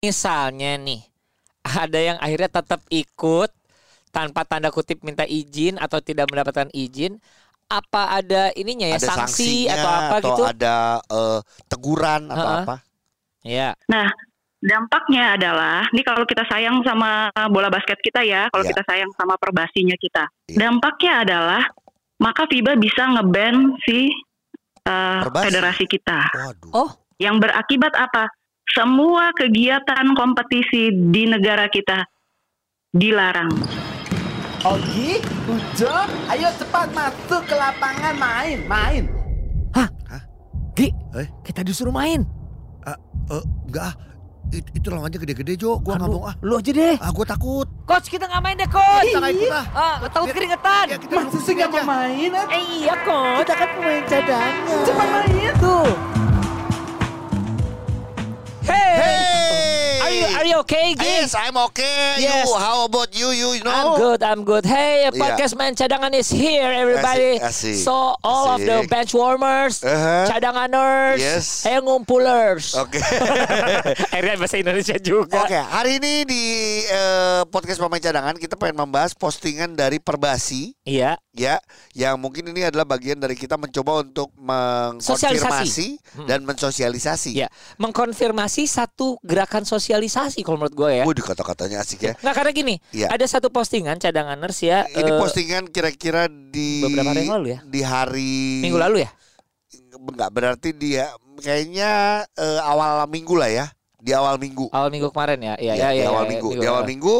misalnya nih ada yang akhirnya tetap ikut tanpa tanda kutip minta izin atau tidak mendapatkan izin apa ada ininya ya ada sanksi sanksinya atau apa gitu ada eh, teguran atau Heeh. apa? ya Nah, dampaknya adalah, nih kalau kita sayang sama bola basket kita ya, kalau Iya. kita sayang sama perbasinya kita, Iya. dampaknya adalah maka FIBA bisa ngeban si uh, Perbasi. federasi kita. Waduh. oh Yang berakibat apa? Semua kegiatan kompetisi di negara kita dilarang. Ogi, Ujo, ayo cepat masuk ke lapangan main, main. Gi Eh? kita disuruh main Eh, enggak ah. It- itu lawannya gede-gede Jo, gua nggak Aduh, mau ah. lu aja deh Ah, gua takut. coach kita nggak main deh coach Kita nggak ikut ah. ah takut keringetan Ya, kita Masa sih nggak mau main? ah? eh iya coach Kita kan pemain cadangan. Cepat main tuh. Are you okay Gi Yes, I'm okay. Yes. You, how about you? You know? I'm good, I'm good. Hey, podcast man cadangan is here, everybody. Asik, asik. So all of the Asik. bench warmers, Uh-huh. cadanganers, Yes. hey ngumpulers. Oke. Akhirnya bahasa Indonesia juga. Oke, hari ini di eh, podcast pemain cadangan kita pengen membahas postingan dari Perbasi Iya, ya, yang mungkin ini adalah bagian dari kita mencoba untuk mengkonfirmasi. Hmm. dan mensosialisasi. iya. Mengkonfirmasi satu gerakan sosialisasi kalau menurut gue ya. Waduh kata-katanya asik ya. Nggak karena gini, Iya. ada satu postingan cadanganers ya. Ini eh, postingan kira-kira di beberapa hari yang lalu ya? Di hari minggu lalu ya. Enggak berarti dia kayaknya eh, awal minggu lah ya. Di awal minggu. Awal minggu kemarin ya. Iya, Ya, iya, di iya. awal iya, minggu. Di awal minggu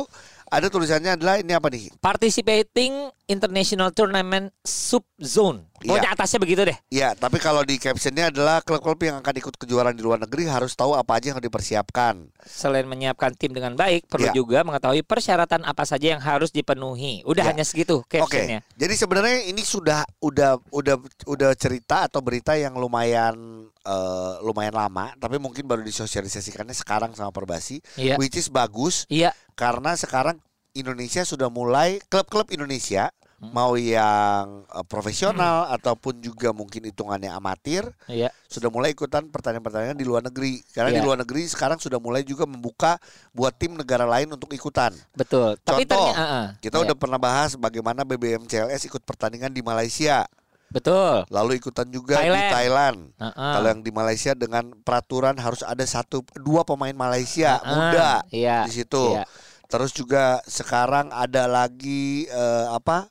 ada tulisannya adalah ini apa nih? Participating International Tournament Subzone. Iya. Pokoknya atasnya begitu deh. Ya, tapi kalau di captionnya adalah klub-klub yang akan ikut kejuaraan di luar negeri harus tahu apa aja yang harus dipersiapkan. Selain menyiapkan tim dengan baik, perlu Ya. juga mengetahui persyaratan apa saja yang harus dipenuhi. Udah Ya. hanya segitu Oke, captionnya. jadi sebenarnya ini sudah udah udah udah cerita atau berita yang lumayan eh, lumayan lama, tapi mungkin baru disosialisasikannya sekarang sama Perbasi, Iya. which is bagus Iya. karena sekarang Indonesia sudah mulai klub-klub Indonesia Hmm. mau yang eh, profesional ataupun juga mungkin hitungannya amatir Iya. sudah mulai ikutan pertandingan-pertandingan di luar negeri karena di Iya. luar negeri sekarang sudah mulai juga membuka buat tim negara lain untuk ikutan. Betul. Tapi Contoh, ternyata uh-uh. Kita Iya. udah pernah bahas bagaimana BBM CLS ikut pertandingan di Malaysia, betul. lalu ikutan juga di Thailand. Thailand. Uh-uh. Kalau yang di Malaysia dengan peraturan harus ada satu dua pemain Malaysia Uh-uh. muda Iya. di situ. Iya. Terus juga sekarang ada lagi eh, apa?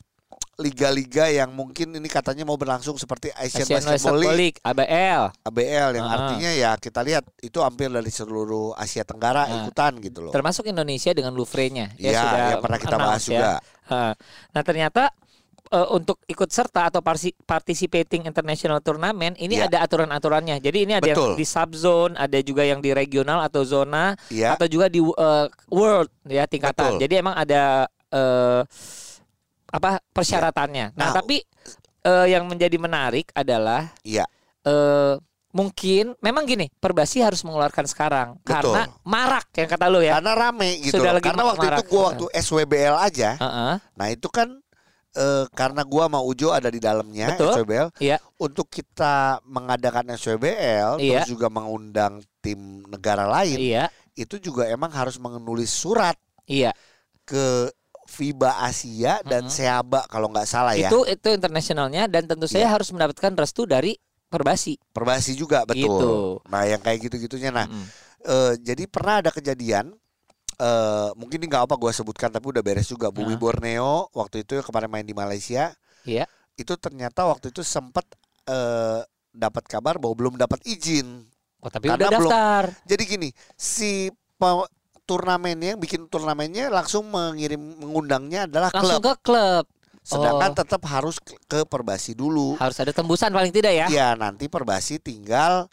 liga-liga yang mungkin ini katanya mau berlangsung seperti Asian, Asian Basketball Basketball League League, ABL. ABL yang Ah. artinya ya kita lihat itu hampir dari seluruh Asia Tenggara Ah. ikutan gitu loh. Termasuk Indonesia dengan Louvre-nya. Iya, Ya, sudah yang pernah kita bahas juga. Ha. Nah, ternyata eh, untuk ikut serta atau parsi- participating international tournament ini Iya. ada aturan-aturannya. Jadi ini ada Betul. yang di subzone, ada juga yang di regional atau zona Iya. atau juga di eh, world ya tingkatan. Betul. Jadi emang ada eh, apa persyaratannya. Nah, Nah, tapi eh, yang menjadi menarik adalah Iya. eh mungkin memang gini, Perbasi harus mengeluarkan sekarang Betul. karena marak yang kata lu ya. Karena rame gitu Sudah loh. lagi Karena waktu itu marak. gua waktu SWBL aja. Heeh. Nah, itu kan eh, karena gua sama Ujo ada di dalamnya Betul. SWBL Iya. untuk kita mengadakan SWBL Iya. terus juga mengundang tim negara lain Iya, itu juga emang harus menulis surat iya. ke FIBA Asia dan Mm-mm. SEABA kalau nggak salah ya. Itu itu internasionalnya dan tentu saya harus mendapatkan restu dari Perbasi. Perbasi juga betul. Gitu. Nah, yang kayak gitu-gitunya nah Mm-mm. eh, jadi pernah ada kejadian eh mungkin ini nggak apa gue sebutkan tapi udah beres juga Bumi Nah. Borneo waktu itu kemarin main di Malaysia Iya. itu ternyata waktu itu sempat eh dapat kabar bahwa belum dapat izin Oh, tapi Karena udah belum- daftar. jadi gini si turnamennya yang bikin turnamennya langsung mengirim mengundangnya adalah Langsung klub ke klub. sedangkan Oh. tetap harus ke, Perbasi dulu Harus ada tembusan paling tidak ya. ya nanti Perbasi tinggal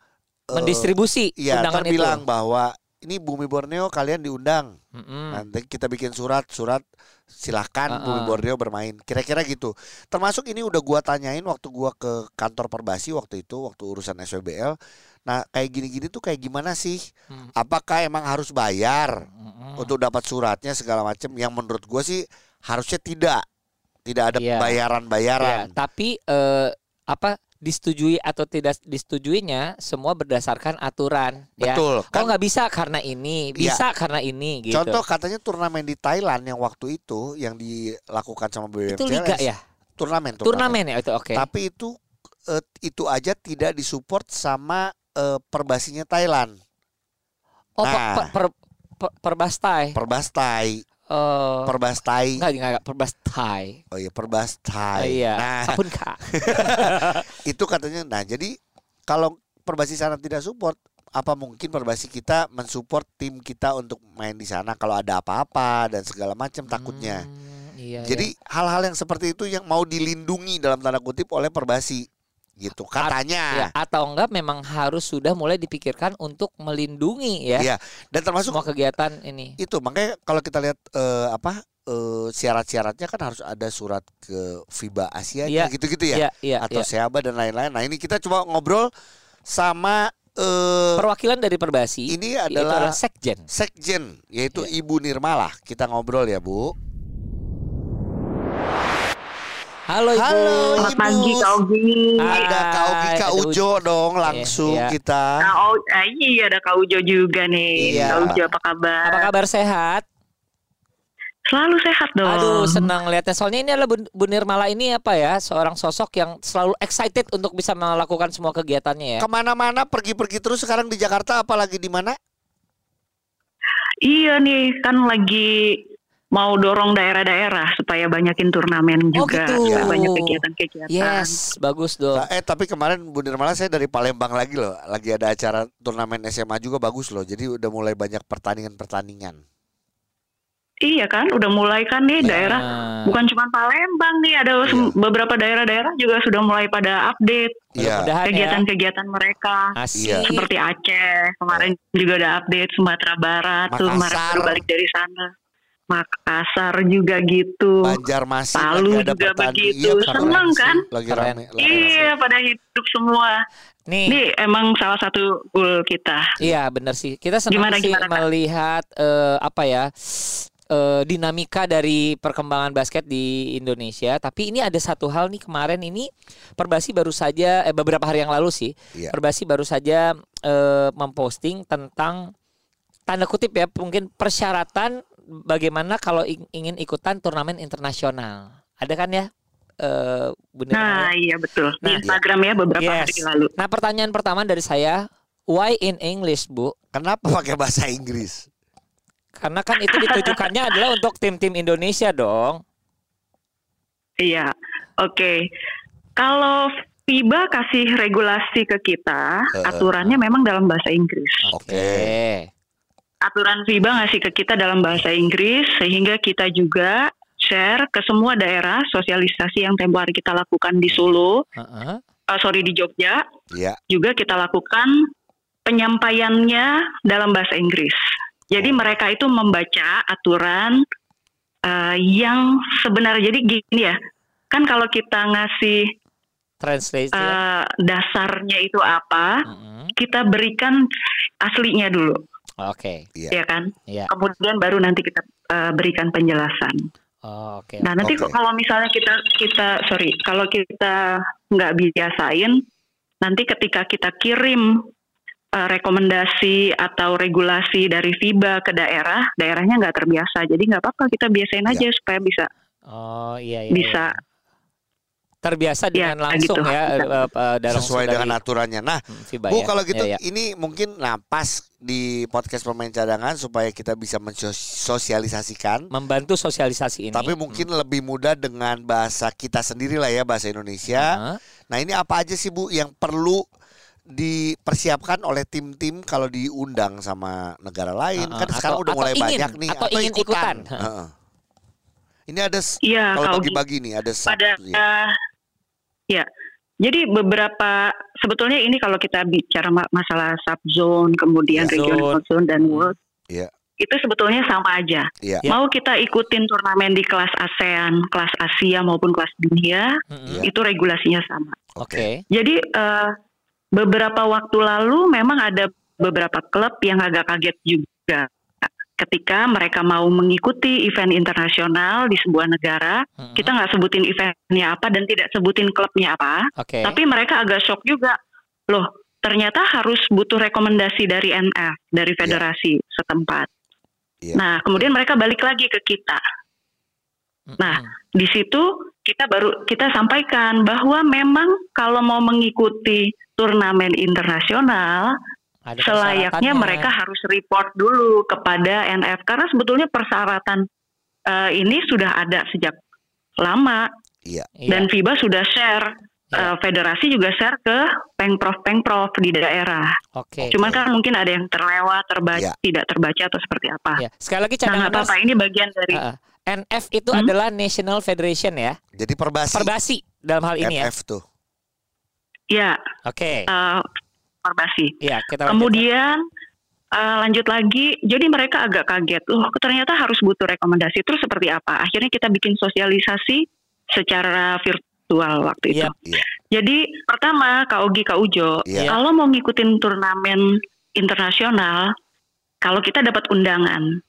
eh, Mendistribusi Iya, undangan ntar itu. bilang bahwa ini Bumi Borneo kalian diundang. Mm-mm. Nanti kita bikin surat, surat silahkan Ah, Bumi. Borneo bermain. Kira-kira gitu. Termasuk ini udah gua tanyain waktu gua ke kantor Perbasi waktu itu, waktu urusan SWBL. Nah, kayak gini-gini tuh kayak gimana sih? Hmm. Apakah emang harus bayar Mm-mm. untuk dapat suratnya segala macam? Yang menurut gua sih harusnya tidak. Tidak ada Iya. bayaran-bayaran. Ya, tapi eh, apa disetujui atau tidak disetujuinya semua berdasarkan aturan ya. Betul, Oh kan- nggak bisa karena ini, Iya. bisa karena ini gitu. Contoh katanya turnamen di Thailand yang waktu itu yang dilakukan sama BBM itu liga ya, Turnamen, turnamen ya itu oke. Tapi itu eh, itu aja tidak disupport sama eh, perbasinya Thailand, Oh per, Nah. per, per, per, perbastai. Perbastai, Oh, Perbastai. enggak enggak perbastai. Oh iya, Perbastai. iya. Nah, Apun kak. itu katanya nah jadi kalau perbasi sana tidak support apa mungkin perbasi kita mensupport tim kita untuk main di sana kalau ada apa-apa dan segala macam takutnya. Hmm, iya, Jadi hal-hal yang seperti itu yang mau dilindungi dalam tanda kutip oleh perbasi gitu Ya, katanya. atau enggak memang harus sudah mulai dipikirkan untuk melindungi ya Iya. Dan termasuk semua kegiatan ini. itu makanya kalau kita lihat eh, apa eh, syarat-syaratnya kan harus ada surat ke FIBA Asia Iya. gitu-gitu ya Iya, iya, atau iya. SEABA dan lain-lain. Nah, ini kita coba ngobrol sama eh, Perwakilan dari Perbasi ini adalah adalah sekjen. Sekjen yaitu Iya. Ibu Nirmala. Kita ngobrol ya, Bu. Halo Ibu. Halo, Selamat Ibu. pagi Kak Ogi. Ada Kak Ugi Kak Ujo dong langsung iya. kita. Kak O- ah, iya ada Kak Ujo juga nih. Iya. Kak Ujo apa kabar? Apa kabar sehat? Selalu sehat dong. Aduh senang lihatnya soalnya ini adalah Bu Nirmala ini apa ya seorang sosok yang selalu excited untuk bisa melakukan semua kegiatannya ya. Ke mana-mana pergi-pergi terus sekarang di Jakarta apalagi di mana? Iya nih kan lagi mau dorong daerah-daerah supaya banyakin turnamen Oh, juga, gitu. supaya banyak kegiatan-kegiatan. Yes, bagus dong. Nah, eh tapi kemarin Bu Nirmala saya dari Palembang lagi loh. Lagi ada acara turnamen SMA juga bagus loh. Jadi udah mulai banyak pertandingan-pertandingan. Iya kan, udah mulai kan nih daerah. Nah, Bukan cuma Palembang nih, ada sem- beberapa daerah-daerah juga sudah mulai pada update Iya. ya. kegiatan-kegiatan mereka. Asik. Iya. Seperti Aceh kemarin juga ada update Sumatera Barat tuh kemarin Makassar. baru balik dari sana. Makassar juga gitu. Banjarmasin Palu lagi ada juga pertandingan. begitu. Iya. Seneng kan? Lagi rame. lagi Iya, pada hidup semua. Nih, Ini emang salah satu goal kita. iya benar sih. Kita senang Gimana, sih gimana, melihat eh, apa ya? eh, dinamika dari perkembangan basket di Indonesia. Tapi ini ada satu hal nih kemarin ini Perbasi baru saja eh, beberapa hari yang lalu sih Iya. Perbasi baru saja eh, memposting tentang tanda kutip ya mungkin persyaratan bagaimana kalau ing- ingin ikutan turnamen internasional. Ada kan ya? Eh Bu Nirmala? Nah, iya betul. Di Nah, Instagram ya beberapa Yes. hari lalu. Nah, pertanyaan pertama dari saya, why in English, Bu? Kenapa pakai bahasa Inggris? Karena kan itu ditujukannya adalah untuk tim-tim Indonesia dong. Iya. Oke. Kalau FIBA kasih regulasi ke kita, Eh. aturannya memang dalam bahasa Inggris. Oke. Aturan FIBA ngasih ke kita dalam bahasa Inggris sehingga kita juga share ke semua daerah sosialisasi yang tempo hari kita lakukan di Solo, Heeh. eh, sorry di Jogja, Iya. juga kita lakukan penyampaiannya dalam bahasa Inggris. Jadi Oh. mereka itu membaca aturan eh, yang sebenarnya jadi gini ya, kan kalau kita ngasih Translate. ya. eh, dasarnya itu apa, Mm-mm. kita berikan aslinya dulu, Oke. Iya. ya kan? Iya. Kemudian baru nanti kita eh, berikan penjelasan. Oh, Oke. Nah nanti Oke. kalau misalnya kita kita sorry kalau kita nggak biasain nanti ketika kita kirim eh, rekomendasi atau regulasi dari FIBA ke daerah daerahnya nggak terbiasa jadi nggak apa-apa kita biasain aja supaya bisa Oh, iya iya. bisa iya. Terbiasa dengan Ya, langsung gitu. ya eh, dalam Sesuai dari, dengan aturannya. Nah, hmm, FIBA Bu ya. kalau gitu Iya, iya. ini mungkin nah pas di podcast pemain cadangan supaya kita bisa mensosialisasikan membantu sosialisasi ini. tapi mungkin lebih mudah dengan bahasa kita sendiri lah ya bahasa Indonesia. Heeh. Nah, ini apa aja sih Bu yang perlu dipersiapkan oleh tim-tim kalau diundang sama negara lain Uh-uh, kan sekarang atau- udah mulai atau ingin, banyak nih atau ingin ikutan. Heeh. Ini ada Iya kalau bagi-bagi nih ada pada ya. eh, ya jadi beberapa sebetulnya ini kalau kita bicara ma- masalah subzone kemudian Ya. regional zone dan world Iya. itu sebetulnya sama aja Iya. Ya. mau kita ikutin turnamen di kelas ASEAN kelas Asia maupun kelas dunia. Iya. itu regulasinya sama Oke. jadi eh, beberapa waktu lalu memang ada beberapa klub yang agak kaget juga ketika mereka mau mengikuti event internasional di sebuah negara, Mm-mm. kita nggak sebutin eventnya apa dan tidak sebutin klubnya apa, Oke. tapi mereka agak shock juga, loh ternyata harus butuh rekomendasi dari NF, dari federasi setempat. Iya. Nah, kemudian mereka balik lagi ke kita. Mm-mm. nah, Di situ kita baru kita sampaikan bahwa memang kalau mau mengikuti turnamen internasional, Ada selayaknya mereka harus report dulu kepada NF karena sebetulnya persyaratan eh, ini sudah ada sejak lama Iya. dan FIBA sudah share Iya. eh, federasi juga share ke pengprov pengprov di daerah. Oke. Cuman kan mungkin ada yang terlewat, terbaca, Iya. tidak terbaca atau seperti apa. Ya. Sekali lagi Nah, cadangan nggak apa-apa. Ini bagian dari ah. NF itu Hmm? adalah National Federation ya. Jadi perbasi, Perbasi dalam hal ini ya. NF tuh. ya Oke. eh, perbasi. Iya, kita. Kemudian eh, lanjut lagi, jadi mereka agak kaget, loh ternyata harus butuh rekomendasi. Terus seperti apa? Akhirnya kita bikin sosialisasi secara virtual waktu itu. Iya. Iya. Jadi pertama Kak Ogi, Kak Ujo, Iya. kalau mau ngikutin turnamen internasional, kalau kita dapat undangan,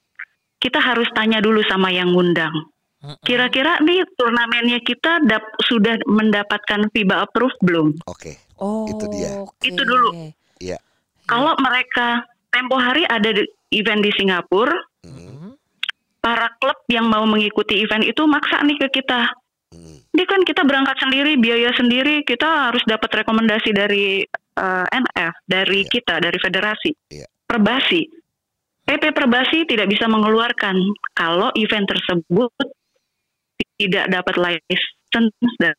kita harus tanya dulu sama yang ngundang. Mm-mm. Kira-kira nih turnamennya kita dap- sudah mendapatkan FIBA approve belum? Oke. Oh, Itu dia. oke. Itu dulu. Iya. Kalau mereka tempo hari ada di- event di Singapura, Mm, Mm. para klub yang mau mengikuti event itu maksa nih ke kita. mm. Ini kan kita berangkat sendiri, biaya sendiri, kita harus dapat rekomendasi dari eh, NF, dari Iya. kita, dari federasi. Iya. Perbasi. PP Perbasi tidak bisa mengeluarkan kalau event tersebut tidak dapat license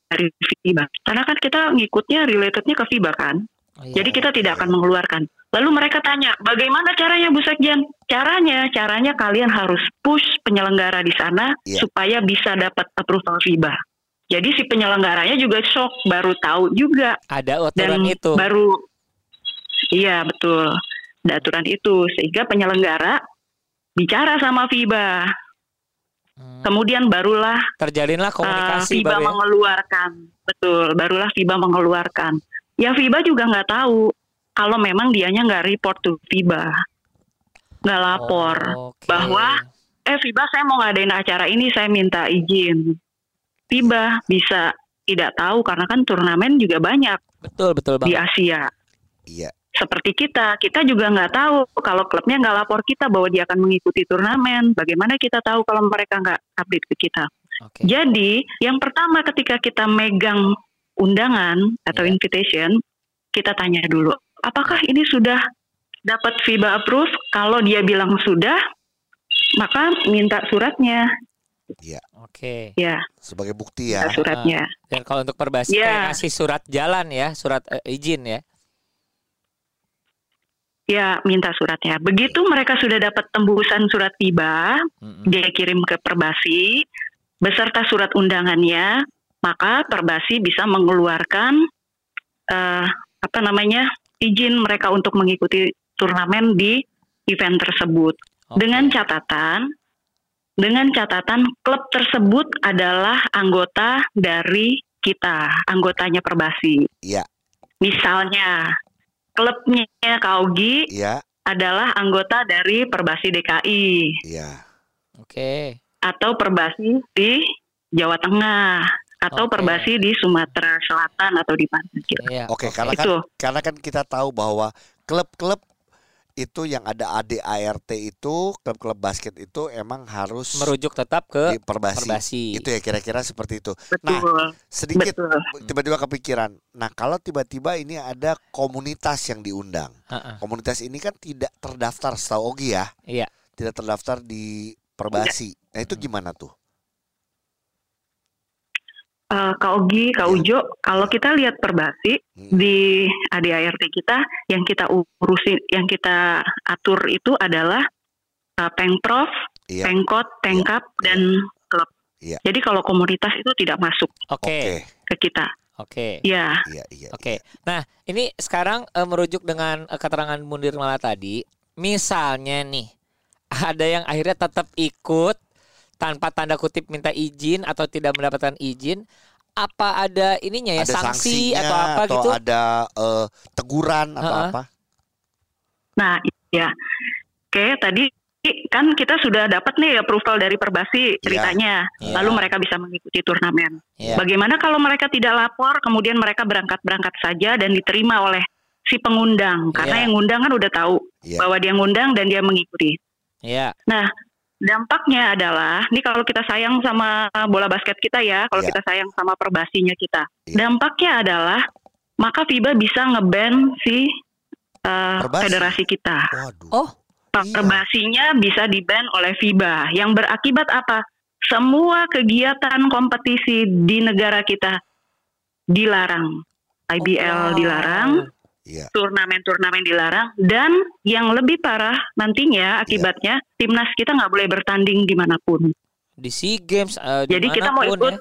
dari FIBA. Karena kan kita ngikutnya relatednya ke FIBA kan. Oh, iya. Jadi kita tidak akan mengeluarkan. Lalu mereka tanya, bagaimana caranya Bu Sekjen? Caranya, caranya kalian harus push penyelenggara di sana Iya. supaya bisa dapat approval FIBA. Jadi si penyelenggaranya juga shock, baru tahu juga ada dan aturan itu. baru, iya betul, ada aturan itu sehingga penyelenggara bicara sama FIBA, Hmm. kemudian barulah Terjalinlah uh, komunikasi FIBA baru ya. mengeluarkan, betul, barulah FIBA mengeluarkan. Ya FIBA juga nggak tahu kalau memang dianya nggak report tuh FIBA, nggak lapor Oh, Oke. bahwa eh FIBA saya mau ngadain acara ini saya minta izin. FIBA bisa tidak tahu karena kan turnamen juga banyak betul betul di banget. Asia. Iya. Seperti kita, kita juga nggak tahu kalau klubnya nggak lapor kita bahwa dia akan mengikuti turnamen. Bagaimana kita tahu kalau mereka nggak update ke kita? Oke. Jadi, yang pertama ketika kita megang undangan atau Iya. invitation, kita tanya dulu, apakah ini sudah dapat FIBA approve? Kalau dia bilang sudah, maka minta suratnya, Oke. ya, Sebagai bukti ya. minta suratnya. Dan kalau untuk perbasi Iya. kayak ngasih surat jalan ya, surat eh, izin ya. Ya, minta suratnya. Begitu mereka sudah dapat tembusan surat FIBA, Mm-mm. dia kirim ke Perbasi beserta surat undangannya, maka Perbasi bisa mengeluarkan eh, apa namanya izin mereka untuk mengikuti turnamen di event tersebut. Oke. Dengan catatan, dengan catatan klub tersebut adalah anggota dari kita, anggotanya Perbasi. Iya. Misalnya klubnya Kaugi Iya. adalah anggota dari Perbasi DKI Iya. Oke. atau Perbasi di Jawa Tengah atau Oke. Perbasi di Sumatera Selatan atau di mana gitu. Iya. Oke, karena kan Itu. karena kan kita tahu bahwa klub-klub itu yang ada ADART itu klub-klub basket itu emang harus merujuk tetap ke perbasi. perbasi. Itu ya kira-kira seperti itu. Nah, Betul. sedikit betul. tiba-tiba kepikiran. Nah, kalau tiba-tiba ini ada komunitas yang diundang. Ha-ha. Komunitas ini kan tidak terdaftar setahu Ogi ya. Iya. Tidak terdaftar di perbasi. Nah, itu gimana tuh? Eh, Kak Ogi, Kak Iya. Ujo, kalau kita lihat Perbasi Hmm. di ADART kita yang kita urusin, yang kita atur itu adalah eh, Pengprov, Iya. Pengkot, Pengkap dan klub. Iya. Jadi kalau komunitas itu tidak masuk. Oke. ke kita. Oke. Ya, Iya, iya. Oke. Nah, ini sekarang eh, merujuk dengan eh, keterangan Mundir Mala tadi, misalnya nih ada yang akhirnya tetap ikut tanpa tanda kutip minta izin atau tidak mendapatkan izin, apa ada ininya ya Ada sanksi sanksinya atau apa gitu? ada eh, teguran atau Ha-ha. apa? Nah, ya. Oke, tadi kan kita sudah dapat nih approval dari Perbasi ceritanya, Iya. lalu mereka bisa mengikuti turnamen. Iya. Bagaimana kalau mereka tidak lapor, kemudian mereka berangkat-berangkat saja dan diterima oleh si pengundang, karena Iya. yang ngundang kan udah tahu Iya. bahwa dia ngundang dan dia mengikuti. Iya. Nah, dampaknya adalah, ini kalau kita sayang sama bola basket kita ya, kalau Iya. kita sayang sama perbasinya kita, Iya. dampaknya adalah maka FIBA bisa ngeban si uh, Perbasi. federasi kita. Waduh. Oh, Iya. Perbasinya bisa diban oleh FIBA, yang berakibat apa? Semua kegiatan kompetisi di negara kita dilarang. IBL wow. dilarang, Iya. turnamen-turnamen dilarang dan yang lebih parah nantinya akibatnya timnas kita nggak boleh bertanding di mana pun Di SEA Games eh, Jadi kita mau ikut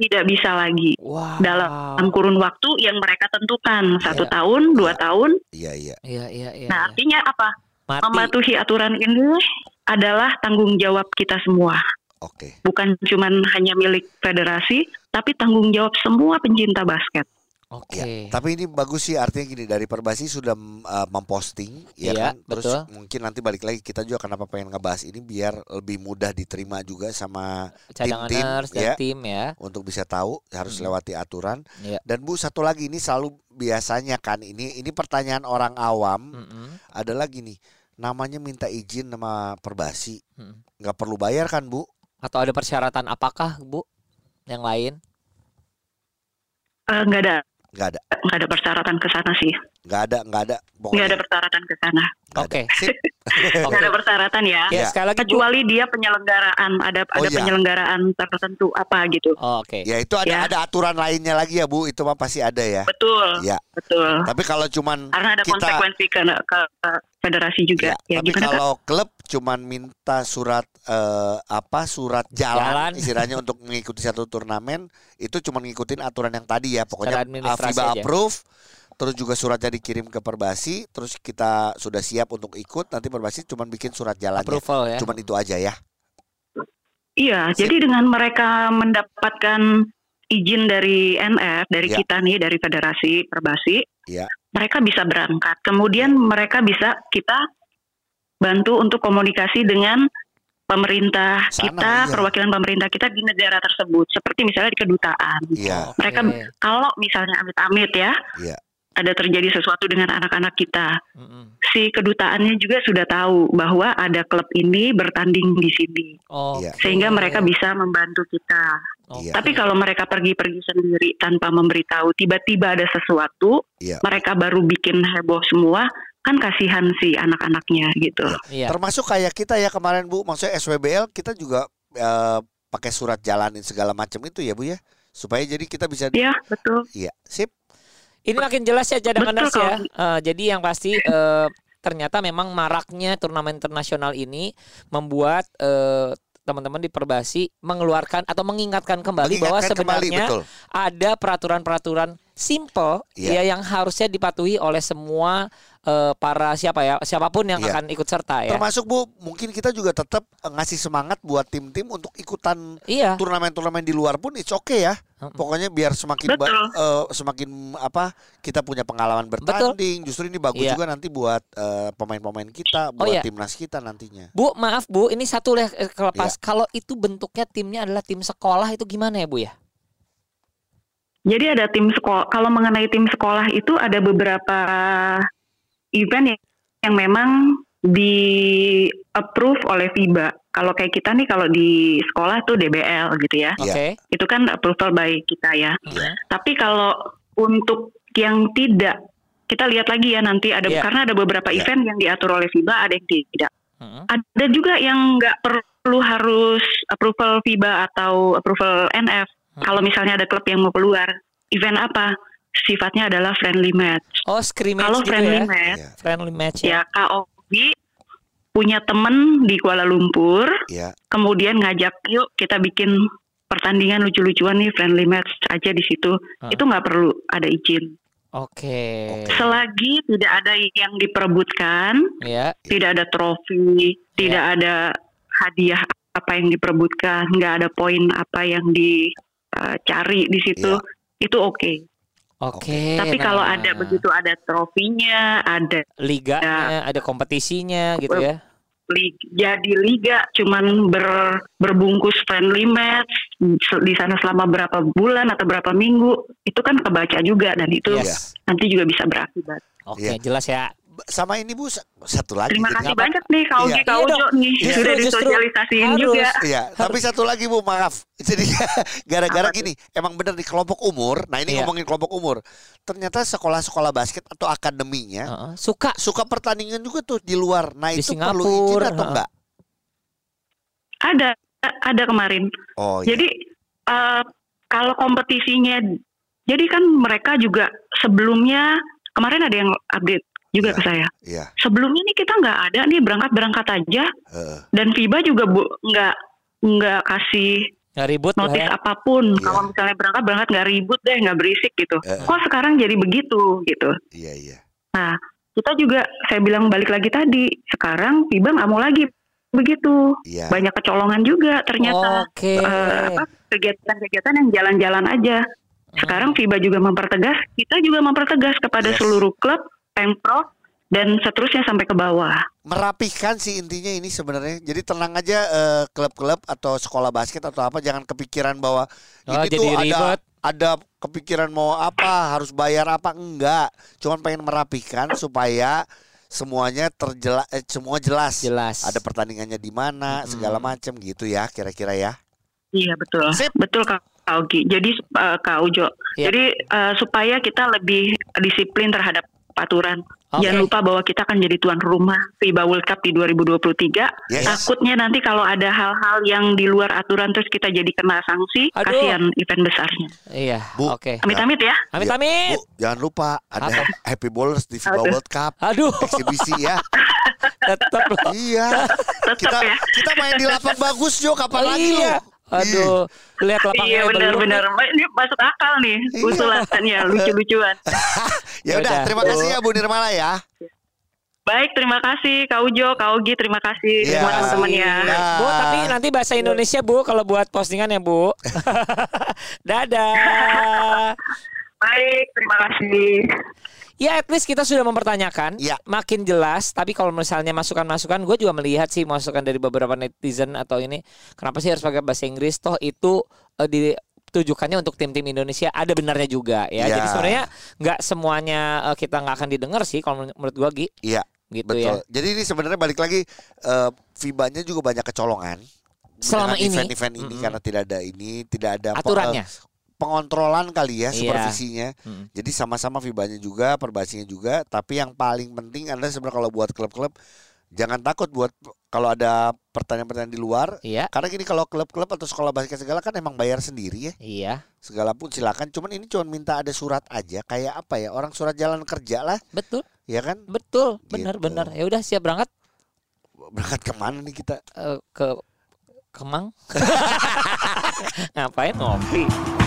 tidak bisa lagi ya. Wow. dalam kurun waktu yang mereka tentukan satu Iya. tahun dua Iya. tahun Iya, iya. Iya, iya, iya. nah iya. artinya apa Mati. mematuhi aturan ini adalah tanggung jawab kita semua Oke. bukan cuman hanya milik federasi tapi tanggung jawab semua pencinta basket Oke. Ya, tapi ini bagus sih artinya gini dari Perbasi sudah mm, uh, memposting ya Iya, kan. Terus betul. mungkin nanti balik lagi kita juga kenapa pengen ngebahas ini biar lebih mudah diterima juga sama tim-tim ya tim ya. untuk bisa tahu harus Mm. lewati aturan. Iya. Dan Bu satu lagi ini selalu biasanya kan ini ini pertanyaan orang awam Mm-mm. adalah gini, namanya minta izin sama Perbasi Mm. nggak perlu bayar kan Bu? Atau ada persyaratan apakah, Bu? Yang lain? Eh, nggak ada Nggak ada, nggak ada persyaratan ke sana sih nggak ada, nggak ada. nggak Pokoknya ada persyaratan ke sana nggak. Oke. Oke. nggak ada persyaratan ya Ya, Ya. sekali lagi kecuali dia penyelenggaraan ada Oh, ada iya. penyelenggaraan tertentu apa gitu Oh, Oke. Ya itu ada Ya. ada aturan lainnya lagi ya Bu, itu mah pasti ada ya. betul Ya. betul Tapi kalau cuman karena ada kita- konsekuensi ke, ke, ke federasi juga Ya, ya, tapi gimana Kak? kalau klub cuman minta surat eh, apa surat jalan, Jalan. istilahnya untuk mengikuti satu turnamen itu cuman ngikutin aturan yang tadi ya pokoknya FIBA aja. approve terus juga suratnya dikirim ke Perbasi terus kita sudah siap untuk ikut nanti Perbasi cuman bikin surat jalannya Approval ya. cuman itu aja ya iya Sip. jadi dengan mereka mendapatkan izin dari NF dari Ya. kita nih dari federasi perbasi Ya. Mereka bisa berangkat. Kemudian mereka bisa kita bantu untuk komunikasi dengan pemerintah Sana, kita iya. perwakilan pemerintah kita di negara tersebut. Seperti misalnya di kedutaan. Iya. Mereka kalau misalnya amit-amit ya Iya. Ada terjadi sesuatu dengan anak-anak kita. Si kedutaannya juga sudah tahu bahwa ada klub ini bertanding di sini. Oh, Iya. sehingga mereka bisa membantu kita. Iya. tapi kalau mereka pergi-pergi sendiri tanpa memberitahu tiba-tiba ada sesuatu Iya. mereka baru bikin heboh semua kan kasihan si anak-anaknya gitu. Iya. termasuk kayak kita ya kemarin Bu. Maksudnya SWBL kita juga eh, pakai surat jalanin segala macam itu ya Bu ya? Supaya jadi kita bisa ya betul. Iya sip Ini makin jelas ya cadangan Betul, ya. Eh, jadi yang pasti eh, ternyata memang maraknya turnamen internasional ini membuat eh, teman-teman di Perbasi mengeluarkan atau mengingatkan kembali bahwa Mengingatkan kembali, sebenarnya betul. ada peraturan-peraturan simple Iya. ya yang harusnya dipatuhi oleh semua eh, para siapa ya siapa pun yang Iya. akan ikut serta ya. Termasuk Bu, mungkin kita juga tetap eh, ngasih semangat buat tim-tim untuk ikutan Iya. turnamen-turnamen di luar pun it's okay ya. Mm-mm. Pokoknya biar semakin ba- Betul. eh, semakin apa kita punya pengalaman bertanding. Justru ini bagus Iya. juga nanti buat eh, pemain-pemain kita, Oh, buat iya. timnas kita nantinya. Bu, maaf Bu, ini satu lah eh, Iya. kelepas. Kalau itu bentuknya timnya adalah tim sekolah itu gimana ya Bu ya? Jadi ada tim sekolah. Kalau mengenai tim sekolah itu ada beberapa event yang, yang memang di approve oleh FIBA. Kalau kayak kita nih kalau di sekolah tuh DBL gitu ya. Iya. Oke. Itu kan approval by kita ya. Mhm. Tapi kalau untuk yang tidak kita lihat lagi ya nanti ada Iya. karena ada beberapa Iya. event yang diatur oleh FIBA ada yang tidak. Mhm. Ada juga yang nggak perlu harus approval FIBA atau approval NF. Hmm. Kalau misalnya ada klub yang mau keluar, event apa? Sifatnya adalah friendly match. Oh, scrimmage Kalau gitu friendly ya. match, Iya. Friendly match ya. ya KOB punya temen di Kuala Lumpur, Iya. kemudian ngajak yuk kita bikin pertandingan lucu-lucuan nih friendly match aja di situ. Ah. Itu nggak perlu ada izin. Oke. Oke. Selagi tidak ada yang diperebutkan, Ya. tidak ada trofi, tidak ada hadiah apa yang diperebutkan, nggak ada poin apa yang dicari di situ, itu oke. Oke. Tapi kalau nah, ada begitu ada trofinya, ada liganya, ada kompetisinya gitu ya. li- jadi liga cuman ber, berbungkus friendly match di sana selama berapa bulan atau berapa minggu itu kan kebaca juga dan itu Yes. nanti juga bisa berakibat. Oke, Iya. jelas ya. Sama ini Bu sa- satu lagi. Terima kasih apa- banyak nih Kak Ugi, Iya. Kak Iya Ujo nih Justru- sudah justru disosialisasiin harus. juga. Iya, tapi satu lagi Bu, maaf. Jadi gara-gara gini, emang bener di kelompok umur. Nah, ini Iya. ngomongin kelompok umur. Ternyata sekolah-sekolah basket atau akademinya Heeh, suka suka pertandingan juga tuh di luar. Nah, Di itu perlu izin Singapura, atau enggak? Ada ada kemarin. Oh, iya. Jadi eh, kalau kompetisinya, jadi kan mereka juga sebelumnya kemarin ada yang update juga Iya. ke saya. Iya, Sebelumnya nih kita nggak ada nih berangkat berangkat aja heeh. dan FIBA juga bu nggak nggak kasih nggak ribut lah notis ya. apa pun. Iya. Kalau misalnya berangkat berangkat nggak ribut deh nggak berisik gitu. Eh. Kok sekarang jadi begitu gitu? Iya, iya. Nah kita juga saya bilang balik lagi tadi sekarang FIBA nggak mau lagi begitu. Iya. Banyak kecolongan juga ternyata. Oke. eh, apa kegiatan-kegiatan yang jalan-jalan aja. Sekarang FIBA juga mempertegas, kita juga mempertegas kepada Yes. seluruh klub, pemprov dan seterusnya sampai ke bawah. Merapihkan sih intinya ini sebenarnya. Jadi tenang aja eh, klub-klub atau sekolah basket atau apa jangan kepikiran bahwa Oh, ini jadi tuh ada ribet. ada kepikiran mau apa, harus bayar apa enggak. Cuman pengen merapihkan supaya semuanya terjelas eh, semua jelas. Jelas. Ada pertandingannya di mana, segala macam gitu ya kira-kira ya. Iya betul, Sip. betul Kak. Jadi eh, Kak Ujo, Iya. jadi eh, supaya kita lebih disiplin terhadap aturan. Oke. Jangan lupa bahwa kita akan jadi tuan rumah FIBA World Cup di 2023. Yes. Takutnya nanti kalau ada hal-hal yang di luar aturan terus kita jadi kena sanksi, Aduh. kasihan event besarnya. Iya. Bu. Oke. Amit-amit ya. Amit Ya, amit. Bu, jangan lupa ada Apa? Happy Bowlers di FIBA Aduh. World Cup Aduh, eksibisi ya. tetap loh. iya. Tetap Kita ya. kita main di lapang bagus Jo kapan lagi iya. Aduh, lihat lapangnya Iya benar-benar ini masuk akal nih Iya. usulannya lucu-lucuan. Ya udah, terima kasih ya Bu Nirmala ya. Baik, terima kasih Kak Ujo, Kak Ogi, terima kasih Iya. semua teman-teman ya. Ya. Bu, tapi nanti bahasa Indonesia Bu kalau buat postingan ya Bu. Dadah. Baik, terima kasih. Ya at least kita sudah mempertanyakan Ya. Makin jelas Tapi kalau misalnya masukan-masukan Gue juga melihat sih masukan dari beberapa netizen Atau ini Kenapa sih harus pakai bahasa Inggris Toh itu eh, ditujukannya untuk tim-tim Indonesia Ada benarnya juga ya Ya. Jadi sebenarnya nggak semuanya eh, kita nggak akan didengar sih Kalau menur- menurut gue Gi Iya, Gitu betul. ya Jadi ini sebenarnya balik lagi eh, FIBA-nya juga banyak kecolongan. Selama ini. event-event ini Mm-mm. karena tidak ada ini, tidak ada pe- Aturannya eh, pengontrolan kali ya Iya. supervisinya. Mm. Jadi sama-sama FIBA-nya juga, perbasinya juga, tapi yang paling penting adalah sebenarnya kalau buat klub-klub jangan takut buat kalau ada pertanyaan-pertanyaan di luar. Iya Karena gini kalau klub-klub atau sekolah basket segala kan emang bayar sendiri ya. Iya Segala pun silakan. Cuman ini cuma minta ada surat aja kayak apa ya? Orang surat jalan kerja lah, Betul ya kan? Betul Gitu. Benar-benar Ya udah siap berangkat Berangkat ke mana nih kita? eh, Ke Kemang Ngapain ngopi